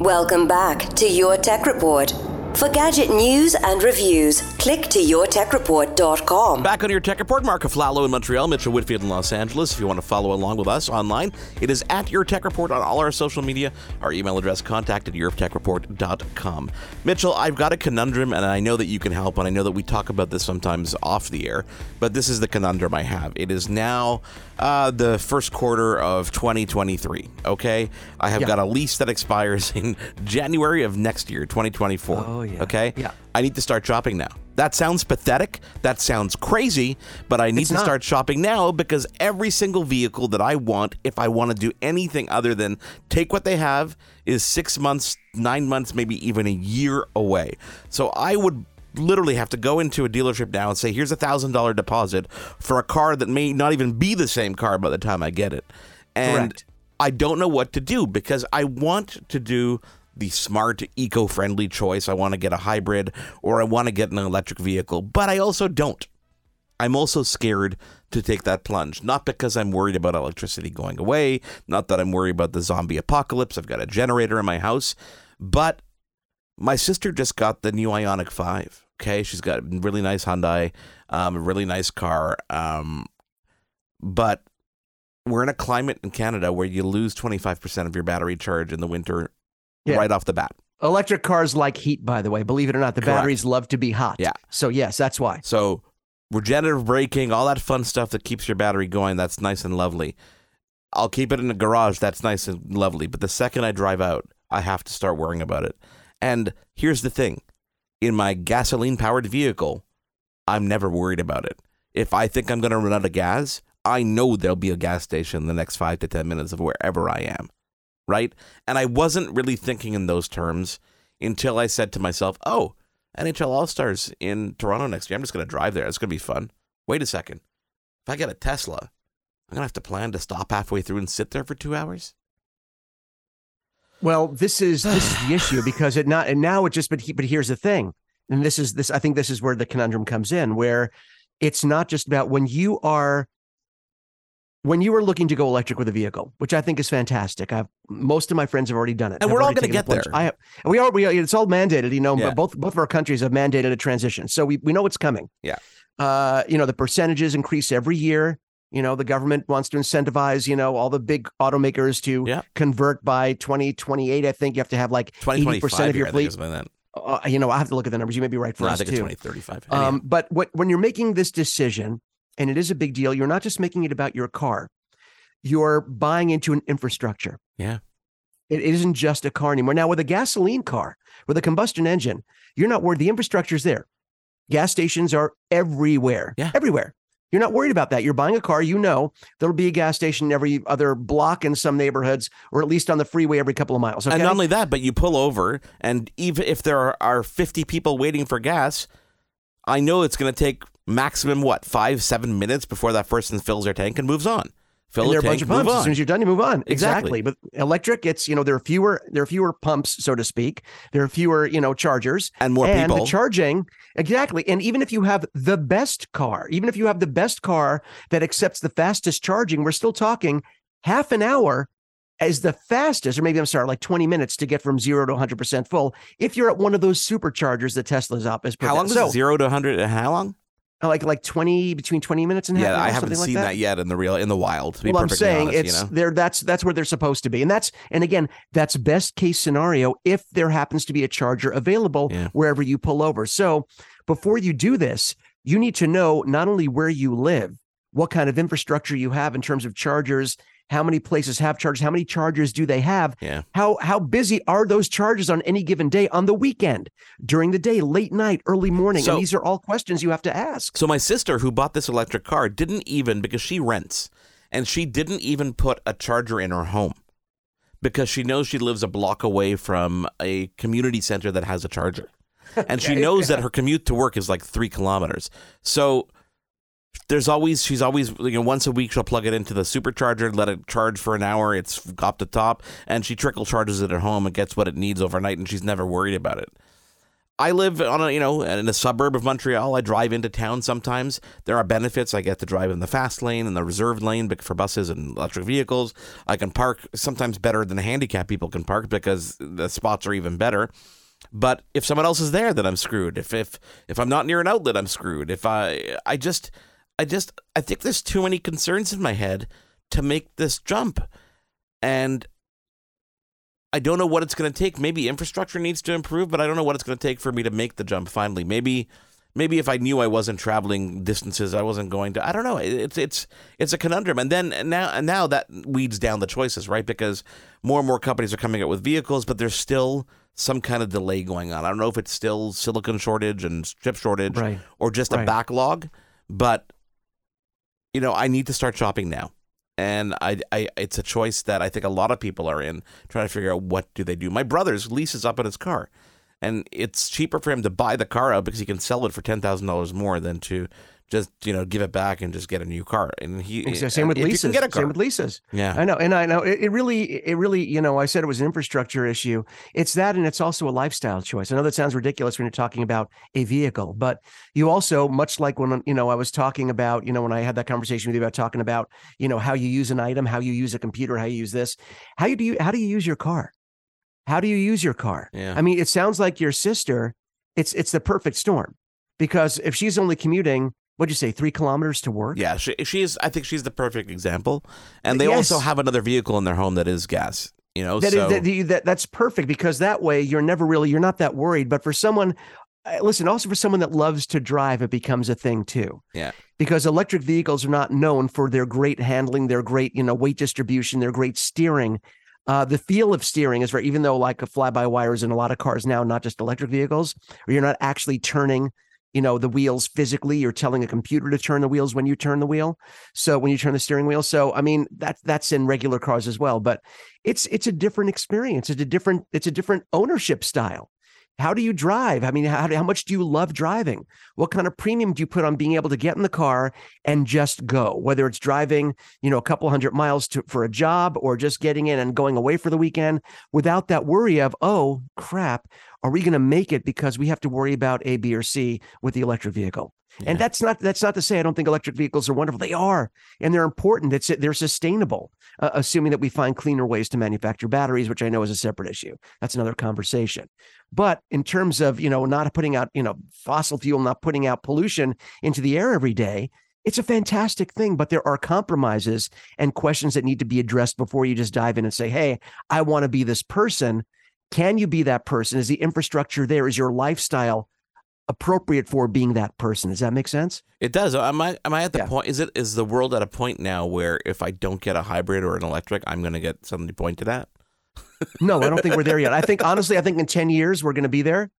Welcome back to Your Tech Report. For gadget news and reviews, click to yourtechreport.com. Back on your tech report, Marc Aflalo in Montreal, Mitchell Whitfield in Los Angeles. If you want to follow along with us online, it is at Your Tech Report on all our social media. Our email address, contact at yourtechreport.com. Mitchell, I've got a conundrum, and I know that you can help, and I know that we talk about this sometimes off the air, but this is the conundrum I have. It is now uh, the first quarter of 2023, okay? I have Yeah. got a lease that expires in January of next year, 2024. Oh, yeah. Okay? Yeah. I need to start shopping now. That sounds pathetic. That sounds crazy, but I need It's to not. start shopping now because every single vehicle that I want, if I want to do anything other than take what they have, is six months, nine months, maybe even a year away. So I would literally have to go into a dealership now and say, here's a thousand dollar deposit for a car that may not even be the same car by the time I get it. And Correct. I don't know what to do because I want to do the smart, eco friendly choice. I want to get a hybrid or I want to get an electric vehicle, but I also don't. I'm also scared to take that plunge. Not because I'm worried about electricity going away, not that I'm worried about the zombie apocalypse. I've got a generator in my house, but my sister just got the new Ioniq 5. Okay, she's got a really nice Hyundai, um, a really nice car. Um, but we're in a climate in Canada where you lose 25% of your battery charge in the winter Yeah. right off the bat. Electric cars like heat, by the way. Believe it or not, the Correct. batteries love to be hot. Yeah. So yes, that's why. So regenerative braking, all that fun stuff that keeps your battery going, that's nice and lovely. I'll keep it in the garage, that's nice and lovely. But the second I drive out, I have to start worrying about it. And here's the thing in my gasoline powered vehicle, I'm never worried about it. If I think I'm going to run out of gas, I know there'll be a gas station in the next five to 10 minutes of wherever I am. Right. And I wasn't really thinking in those terms until I said to myself, oh, NHL All Stars in Toronto next year. I'm just going to drive there. It's going to be fun. Wait a second. If I get a Tesla, I'm going to have to plan to stop halfway through and sit there for two hours. Well, this is this is the issue because it not and now it just but he, but here's the thing, and this is this I think this is where the conundrum comes in, where it's not just about when you are when you are looking to go electric with a vehicle, which I think is fantastic. I've most of my friends have already done it, And we're all gonna get there. I have, we are we are, it's all mandated, you know. Yeah. But both both of our countries have mandated a transition, so we we know what's coming. Yeah. Uh, you know the percentages increase every year. You know the government wants to incentivize you know all the big automakers to Yeah. convert by 2028. I think you have to have like 80% of your I fleet. is something like that. Uh, you know, I have to look at the numbers. You may be right for No, I us think it's too. 2035. Um, but what, when you're making this decision, and it is a big deal, you're not just making it about your car. You're buying into an infrastructure. Yeah. It isn't just a car anymore. Now, with a gasoline car, with a combustion engine, you're not worried. The infrastructure's there. Gas stations are everywhere. Yeah. Everywhere. You're not worried about that. You're buying a car, you know there'll be a gas station every other block in some neighborhoods, or at least on the freeway every couple of miles. Okay. And not only that, but you pull over, and even if there are, are 50 people waiting for gas, I know it's going to take maximum, what, five, seven minutes before that person fills their tank and moves on. Fill and there are a bunch of pumps. As soon as you're done, you move on. Exactly. Exactly. But electric, it's you know there are fewer there are fewer pumps, so to speak. There are fewer you know chargers And more and people. the charging exactly. And even if you have the best car, even if you have the best car that accepts the fastest charging, we're still talking half an hour as the fastest, or maybe I'm sorry, like 20 minutes to get from zero to 100 percent full. If you're at one of those superchargers that Tesla's up as per how long is so. Zero to 100? How long? Oh, like like 20 between 20 minutes and half. Yeah, I haven't something like seen that. yet in the real, in the wild, to be well, I'm saying honest, it's you know? there. That's that's where they're supposed to be, and that's and again, that's best case scenario if there happens to be a charger available Yeah. wherever you pull over. So before you do this, you need to know not only where you live, what kind of infrastructure you have in terms of chargers, how many places have chargers, how many chargers do they have, Yeah. how how busy are those chargers on any given day, on the weekend, during the day, late night, early morning, So- and these are all questions you have to ask. So my sister, who bought this electric car, didn't even because she rents, and she didn't even put a charger in her home because she knows she lives a block away from a community center that has a charger. And she knows that her commute to work is like three kilometers. So there's always she's always you know once a week she'll plug it into the supercharger let it charge for an hour it's up the top and she trickle charges it at home and gets what it needs overnight and she's never worried about it I live on a you know in a suburb of Montreal. I drive into town sometimes. There are benefits. I get to drive in the fast lane and the reserved lane for buses and electric vehicles. I can park sometimes better than handicapped people can park because the spots are even better. But if someone else is there, then I'm screwed. If if if I'm not near an outlet, I'm screwed. If I I just I just I think there's too many concerns in my head to make this jump. And I don't know what it's going to take. Maybe infrastructure needs to improve, but I don't know what it's going to take for me to make the jump finally. Maybe maybe if I knew I wasn't traveling distances, I wasn't going to. I don't know. It's it's it's a conundrum, and then and now and now that weeds down the choices, right? Because more and more companies are coming out with vehicles, but there's still some kind of delay going on. I don't know if it's still silicon shortage and chip shortage, Right. or just Right. a backlog, but you know, I need to start shopping now. And I, I, it's a choice that I think a lot of people are in, trying to figure out what do they do. My brother's lease is up on his car, and it's cheaper for him to buy the car out because he can sell it for ten thousand dollars more than to just you know give it back and just get a new car. And he Exactly. Same uh, with leases. get a car, Same with leases. yeah, I know, and I know it, it really, it really, you know, I said it was an infrastructure issue. It's that, and it's also a lifestyle choice. I know that sounds ridiculous when you're talking about a vehicle, but you also, much like when you know I was talking about, you know, when I had that conversation with you about talking about, you know, how you use an item, how you use a computer, how you use this, how you do you, how do you use your car? How do you use your car? yeah. I mean, it sounds like your sister. It's it's the perfect storm because if she's only commuting, what'd you say, three kilometers to work? Yeah, she she's. I think she's the perfect example, and they Yes. also have another vehicle in their home that is gas. You know, That, so is, that, that that's perfect because that way you're never really you're not that worried. But for someone, uh, listen, also for someone that loves to drive, it becomes a thing too. Yeah. Because electric vehicles are not known for their great handling, their great you know weight distribution, their great steering. Uh, the feel of steering is very, even though like a fly by wires in a lot of cars now, not just electric vehicles, where you're not actually turning, you know, the wheels physically. You're telling a computer to turn the wheels when you turn the wheel. So when you turn the steering wheel, so I mean that that's in regular cars as well. But it's it's a different experience. It's a different it's a different ownership style. How do you drive? I mean, how, how much do you love driving? What kind of premium do you put on being able to get in the car and just go? Whether it's driving, you know, a couple hundred miles to, for a job or just getting in and going away for the weekend without that worry of, oh crap, are we going to make it because we have to worry about A, B, or C with the electric vehicle? And that's not that's not to say I don't think electric vehicles are wonderful. They are, and they're important. It's they're sustainable, uh, assuming that we find cleaner ways to manufacture batteries, which I know is a separate issue. That's another conversation. But in terms of you know not putting out you know fossil fuel, not putting out pollution into the air every day, it's a fantastic thing. But there are compromises and questions that need to be addressed before you just dive in and say, "Hey, I want to be this person." Can you be that person? Is the infrastructure there? Is your lifestyle appropriate for being that person? Does that make sense? It does. Am I am I at the Yeah. point? Is it is the world at a point now where if I don't get a hybrid or an electric, I'm going to get something pointed at? No, I don't think we're there yet. I think honestly, I think in 10 years we're going to be there,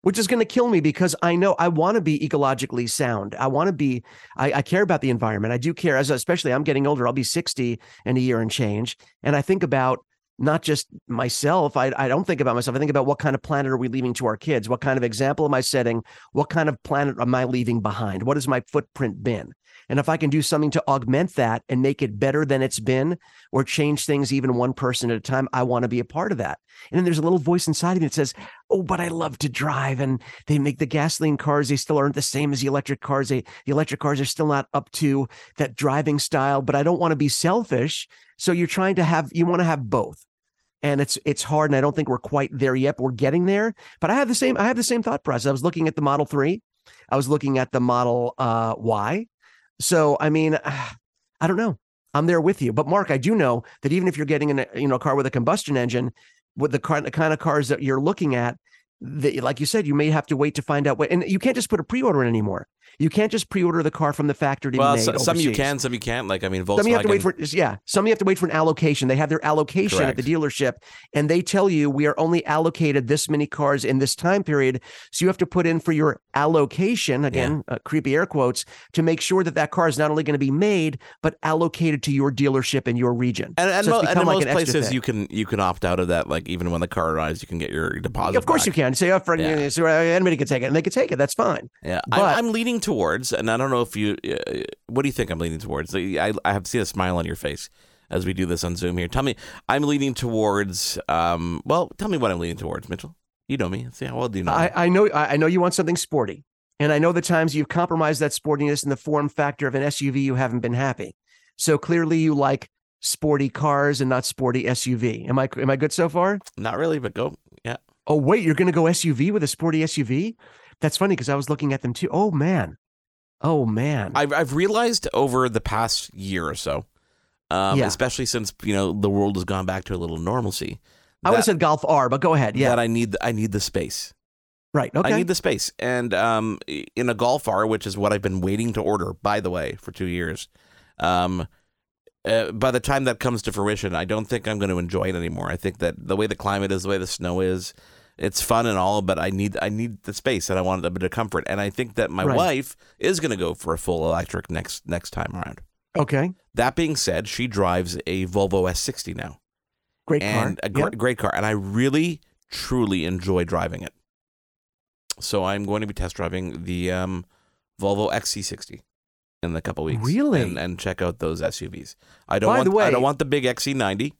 which is going to kill me because I know I want to be ecologically sound. I want to be, I, I care about the environment. I do care as especially I'm getting older. I'll be 60 in a year and change. And I think about not just myself. I, I don't think about myself. I think about what kind of planet are we leaving to our kids? What kind of example am I setting? What kind of planet am I leaving behind? What has my footprint been? And if I can do something to augment that and make it better than it's been, or change things even one person at a time, I want to be a part of that. And then there's a little voice inside of me that says, Oh, but I love to drive. And they make the gasoline cars, they still aren't the same as the electric cars. They, the electric cars are still not up to that driving style, but I don't want to be selfish. So you're trying to have, you want to have both. And it's it's hard, and I don't think we're quite there yet. But we're getting there. But I have the same I have the same thought process. I was looking at the Model Three, I was looking at the Model uh, Y. So I mean, I don't know. I'm there with you. But Marc, I do know that even if you're getting in a you know a car with a combustion engine, with the, car, the kind of cars that you're looking at, that, like you said, you may have to wait to find out what. And you can't just put a pre-order in anymore. You can't just pre-order the car from the factory to well, so- some you can, some you can't. Like I mean, Volkswagen. Some you have to wait for yeah. Some you have to wait for an allocation. They have their allocation at the dealership, and they tell you we are only allocated this many cars in this time period. So you have to put in for your allocation again, uh, creepy air quotes, to make sure that that car is not only going to be made but allocated to your dealership in your region. And, and, So and in like most an places, thing. you can you can opt out of that. Like even when the car arrives, you can get your deposit. of course back. you can say, "Oh, for, Yeah. so, uh, anybody can take it," and they can take it. That's fine. Yeah, But- I, I'm leaning towards, and I don't know if you. Uh, what do you think I'm leaning towards? I I have seen a smile on your face as we do this on Zoom here. Tell me, I'm leaning towards. Um, well, tell me what I'm leaning towards, Mitchell. You know me. See how well do you know? I, I know I know you want something sporty. And I know the times you've compromised that sportiness in the form factor of an SUV, you haven't been happy. So clearly you like sporty cars and not sporty SUV. Am I am I good so far? Not really, but go. Yeah. Oh wait, you're gonna go SUV with a sporty SUV? That's funny because I was looking at them too. Oh man. Oh man. I've I've realized over the past year or so, um, Yeah. especially since you know the world has gone back to a little normalcy. I would have said Golf R, but go ahead. Yeah. That I need I need the space. right. Okay. I need the space. And um, in a Golf R, which is what I've been waiting to order, by the way, for two years, um, uh, by the time that comes to fruition, I don't think I'm going to enjoy it anymore. I think that the way the climate is, the way the snow is, it's fun and all, but I need I need the space and I want a bit of comfort. And I think that my Right. wife is going to go for a full electric next next time around. okay. That being said, she drives a Volvo S60 now, Great and car. a gr- Yeah. great car, and I really truly enjoy driving it. So I'm going to be test driving the um, Volvo XC60 in a couple weeks. Really? and, and check out those SUVs. I don't By want the way- I don't want the big XC90.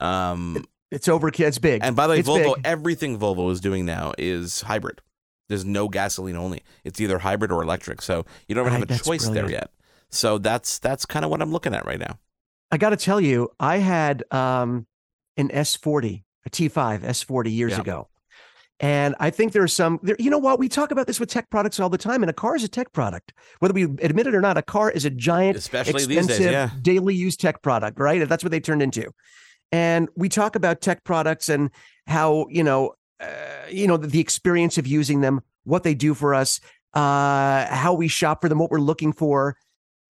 Um, It's over, kids. Big. and by the way, it's Volvo, big. everything Volvo is doing now is hybrid. There's no gasoline only. It's either hybrid or electric. So you don't Right, have a choice there yet. So that's that's kind of what I'm looking at right now. I got to tell you, I had um, an S40, a T5 S40 years Yeah. ago. And I think there's some, there, you know what? We talk about this with tech products all the time, and a car is a tech product. Whether we admit it or not, a car is a giant, Especially these expensive, days, yeah. daily use tech product, right? That's what they turned into. And we talk about tech products and how, you know, uh, you know, the, the experience of using them, what they do for us, uh, how we shop for them, what we're looking for.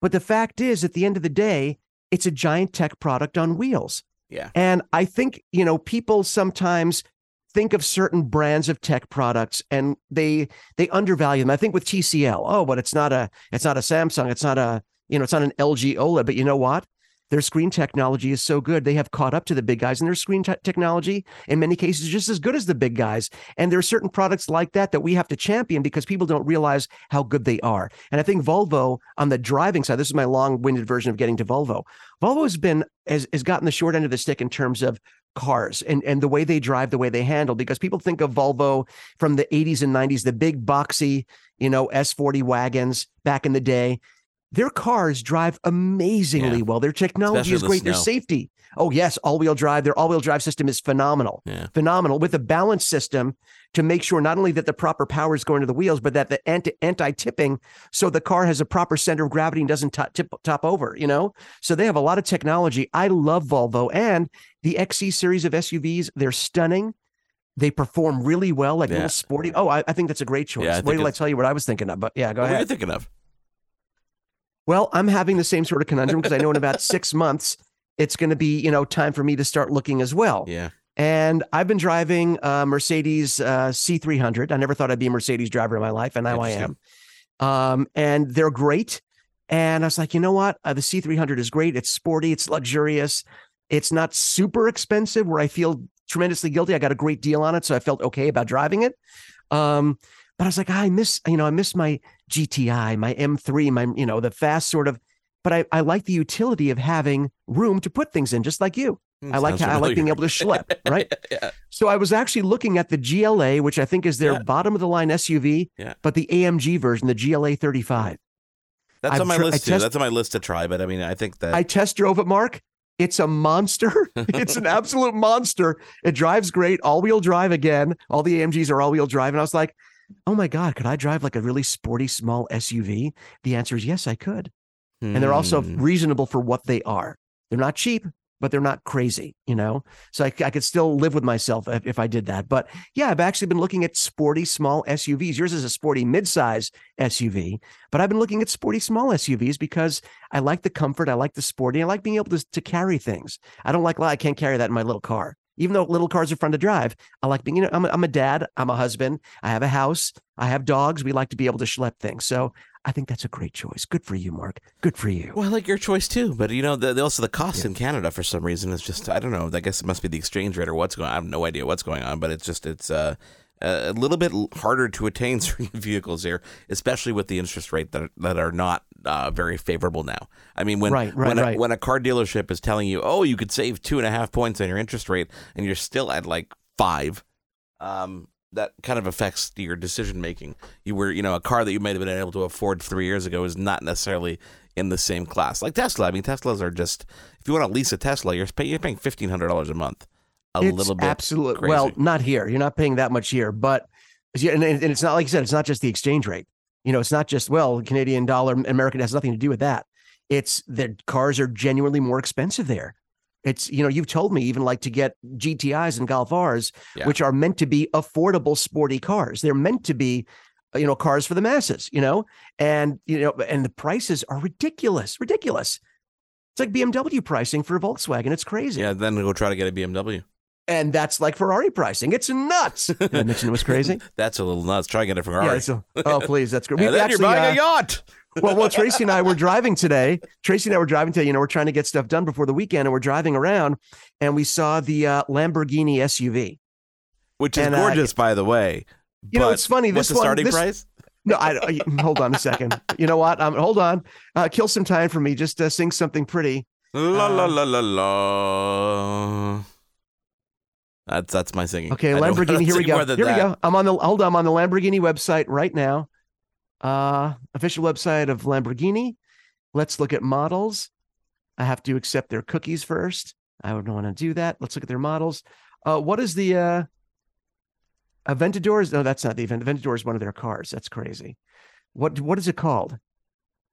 But the fact is, at the end of the day, it's a giant tech product on wheels. Yeah. And I think, you know, people sometimes think of certain brands of tech products and they they undervalue them. I think with TCL, oh, but it's not a it's not a Samsung, it's not a, you know, it's not an LG OLED, but you know what? Their screen technology is so good. They have caught up to the big guys, and their screen te- technology, in many cases, is just as good as the big guys. And there are certain products like that that we have to champion because people don't realize how good they are. And I think Volvo on the driving side, this is my long-winded version of getting to Volvo. Volvo has been has, has gotten the short end of the stick in terms of cars and, and the way they drive, the way they handle, because people think of Volvo from the 80s and 90s, the big boxy, you know, S40 wagons back in the day. Their cars drive amazingly Yeah. well. Their technology Especially is the great. Their safety. Oh, yes, all-wheel drive. Their all-wheel drive system is phenomenal. Yeah. Phenomenal with a balance system to make sure not only that the proper power is going to the wheels, but that the anti anti-tipping, so the car has a proper center of gravity and doesn't top, tip, top over. You know, so they have a lot of technology. I love Volvo and the XC series of SUVs. They're stunning. They perform really well, like Yeah. little sporty. Oh, I, I think that's a great choice. Yeah, Wait till I tell you what I was thinking of. But yeah, go ahead. what are you thinking of? Well, I'm having the same sort of conundrum because I know in about six months it's going to be you know time for me to start looking as well. Yeah. And I've been driving a Mercedes uh, C300. I never thought I'd be a Mercedes driver in my life, and now I am. Um, and they're great. And I was like, you know what? Uh, the C300 is great. It's sporty. It's luxurious. It's not super expensive where I feel tremendously guilty. I got a great deal on it, so I felt okay about driving it. Um, but I was like, I miss, you know, I miss my GTI, my M3, my, you know, the fast sort of. But I, I like the utility of having room to put things in, just like you. Hmm, I like how, I like being able to schlep, right? yeah. So I was actually looking at the GLA, which I think is their Yeah. bottom of the line SUV, Yeah. but the AMG version, the GLA 35. That's I've on my tr- list too. test- That's on my list to try. But I mean, I think that I test drove it, Marc. It's a monster. it's an absolute monster. It drives great, all wheel drive again. All the AMGs are all wheel drive. And I was like, oh my God, could I drive like a really sporty small SUV? The answer is yes, I could. And they're also Hmm. reasonable for what they are. They're not cheap, but they're not crazy, you know? So I, I could still live with myself if, if I did that. But yeah, I've actually been looking at sporty small SUVs. Yours is a sporty midsize SUV, but I've been looking at sporty small SUVs because I like the comfort. I like the sporty. I like being able to, to carry things. I don't like, I can't carry that in my little car. Even though little cars are fun to drive, I like being, you know, I'm a, I'm a dad, I'm a husband, I have a house, I have dogs. We like to be able to schlep things. So I think that's a great choice. Good for you, Marc. Good for you. Well, I like your choice too, but you know, the, the, also the cost yeah. in Canada for some reason is just I don't know. I guess it must be the exchange rate or what's going. on. I have no idea what's going on, but it's just it's uh, a little bit harder to attain certain vehicles here, especially with the interest rate that are, that are not uh, very favorable now. I mean, when right, right, when, right. A, when a car dealership is telling you, oh, you could save two and a half points on your interest rate, and you're still at like five. Um, that kind of affects your decision making. You were, you know, a car that you might have been able to afford three years ago is not necessarily in the same class. Like Tesla. I mean, Teslas are just if you want to lease a Tesla, you're paying you're paying fifteen hundred dollars a month. A it's little bit absolutely well, not here. You're not paying that much here, but and it's not like you said. It's not just the exchange rate. You know, it's not just well, Canadian dollar, American has nothing to do with that. It's that cars are genuinely more expensive there. It's, you know, you've told me even like to get GTIs and Golf Rs, yeah. which are meant to be affordable, sporty cars. They're meant to be, you know, cars for the masses, you know, and, you know, and the prices are ridiculous, ridiculous. It's like BMW pricing for a Volkswagen. It's crazy. Yeah. Then go try to get a BMW. And that's like Ferrari pricing. It's nuts. Did I mention it was crazy? that's a little nuts. Try to get a Ferrari. Yeah, a, oh, please. That's great. and then actually, you're buying uh, a yacht well, well, Tracy and I were driving today. Tracy and I were driving today. You know, we're trying to get stuff done before the weekend, and we're driving around, and we saw the uh, Lamborghini SUV, which is and, gorgeous, uh, by the way. You know, it's funny. This what's the starting this, price? No, I, I, hold on a second. You know what? Um, hold on. Uh, kill some time for me. Just uh, sing something pretty. La la la la la. That's that's my singing. Okay, Lamborghini. Here we go. Here that. we go. I'm on the hold on. I'm on the Lamborghini website right now uh, official website of Lamborghini. Let's look at models. I have to accept their cookies first. I would want to do that. Let's look at their models. Uh, what is the uh, Aventador? No, that's not the event. Aventador is one of their cars. That's crazy. What what is it called?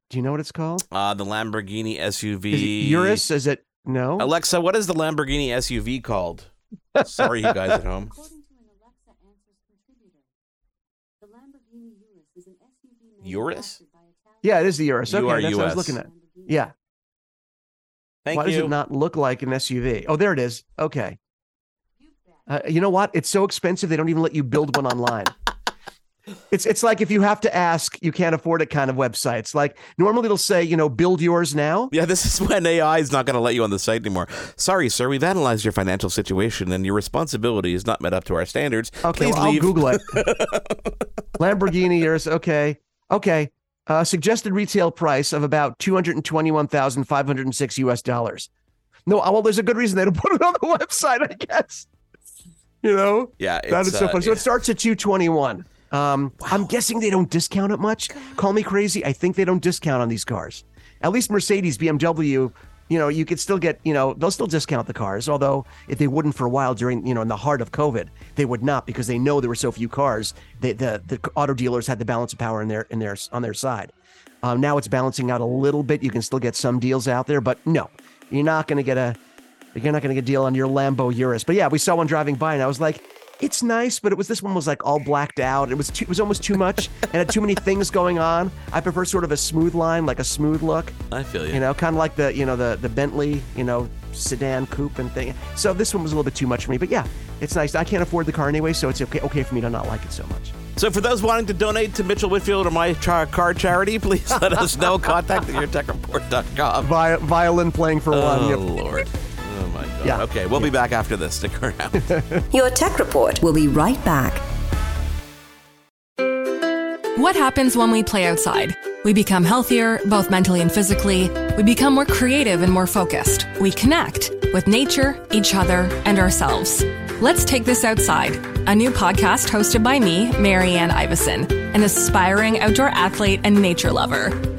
Do you know what it's called? Uh, the Lamborghini SUV. Is it Urus? Is it no? Alexa, what is the Lamborghini SUV called? Sorry, you guys at home. Urus? Yeah, it is the Urus. Okay, that's what I was looking at. Yeah. Thank Why you. does it not look like an SUV? Oh, there it is. Okay. Uh, you know what? It's so expensive they don't even let you build one online. It's it's like if you have to ask, you can't afford it kind of websites. Like normally it'll say, you know, build Urus now. Yeah, this is when AI is not going to let you on the site anymore. Sorry, sir, we've analyzed your financial situation and your responsibility is not met up to our standards. Okay, Please well, leave. I'll Google it. Lamborghini yours. Okay, okay. Uh, suggested retail price of about two hundred and twenty-one thousand five hundred and six U.S. dollars. No, well, there's a good reason they don't put it on the website, I guess. You know, yeah, that is so uh, funny. So it starts at two twenty-one. Um, wow. I'm guessing they don't discount it much. Call me crazy. I think they don't discount on these cars. At least Mercedes, BMW, you know, you could still get, you know, they'll still discount the cars. Although if they wouldn't for a while during, you know, in the heart of COVID, they would not because they know there were so few cars. They, the the auto dealers had the balance of power in their in their on their side. Um, now it's balancing out a little bit. You can still get some deals out there, but no, you're not going to get a you're not going to get a deal on your Lambo Urus. But yeah, we saw one driving by, and I was like, it's nice, but it was this one was like all blacked out. It was too, it was almost too much and had too many things going on. I prefer sort of a smooth line, like a smooth look. I feel you. You know, kind of like the you know the the Bentley, you know, sedan coupe and thing. So this one was a little bit too much for me, but yeah, it's nice. I can't afford the car anyway, so it's okay okay for me to not like it so much. So for those wanting to donate to Mitchell Whitfield or my car charity, please let us know. Contact yourtechreport.com. Vi- violin playing for oh, one. Oh, Lord. Yeah. Okay, we'll yeah. be back after this. Stick around. Your Tech Report will be right back. What happens when we play outside? We become healthier, both mentally and physically. We become more creative and more focused. We connect with nature, each other, and ourselves. Let's Take This Outside, a new podcast hosted by me, Marianne Iveson, an aspiring outdoor athlete and nature lover.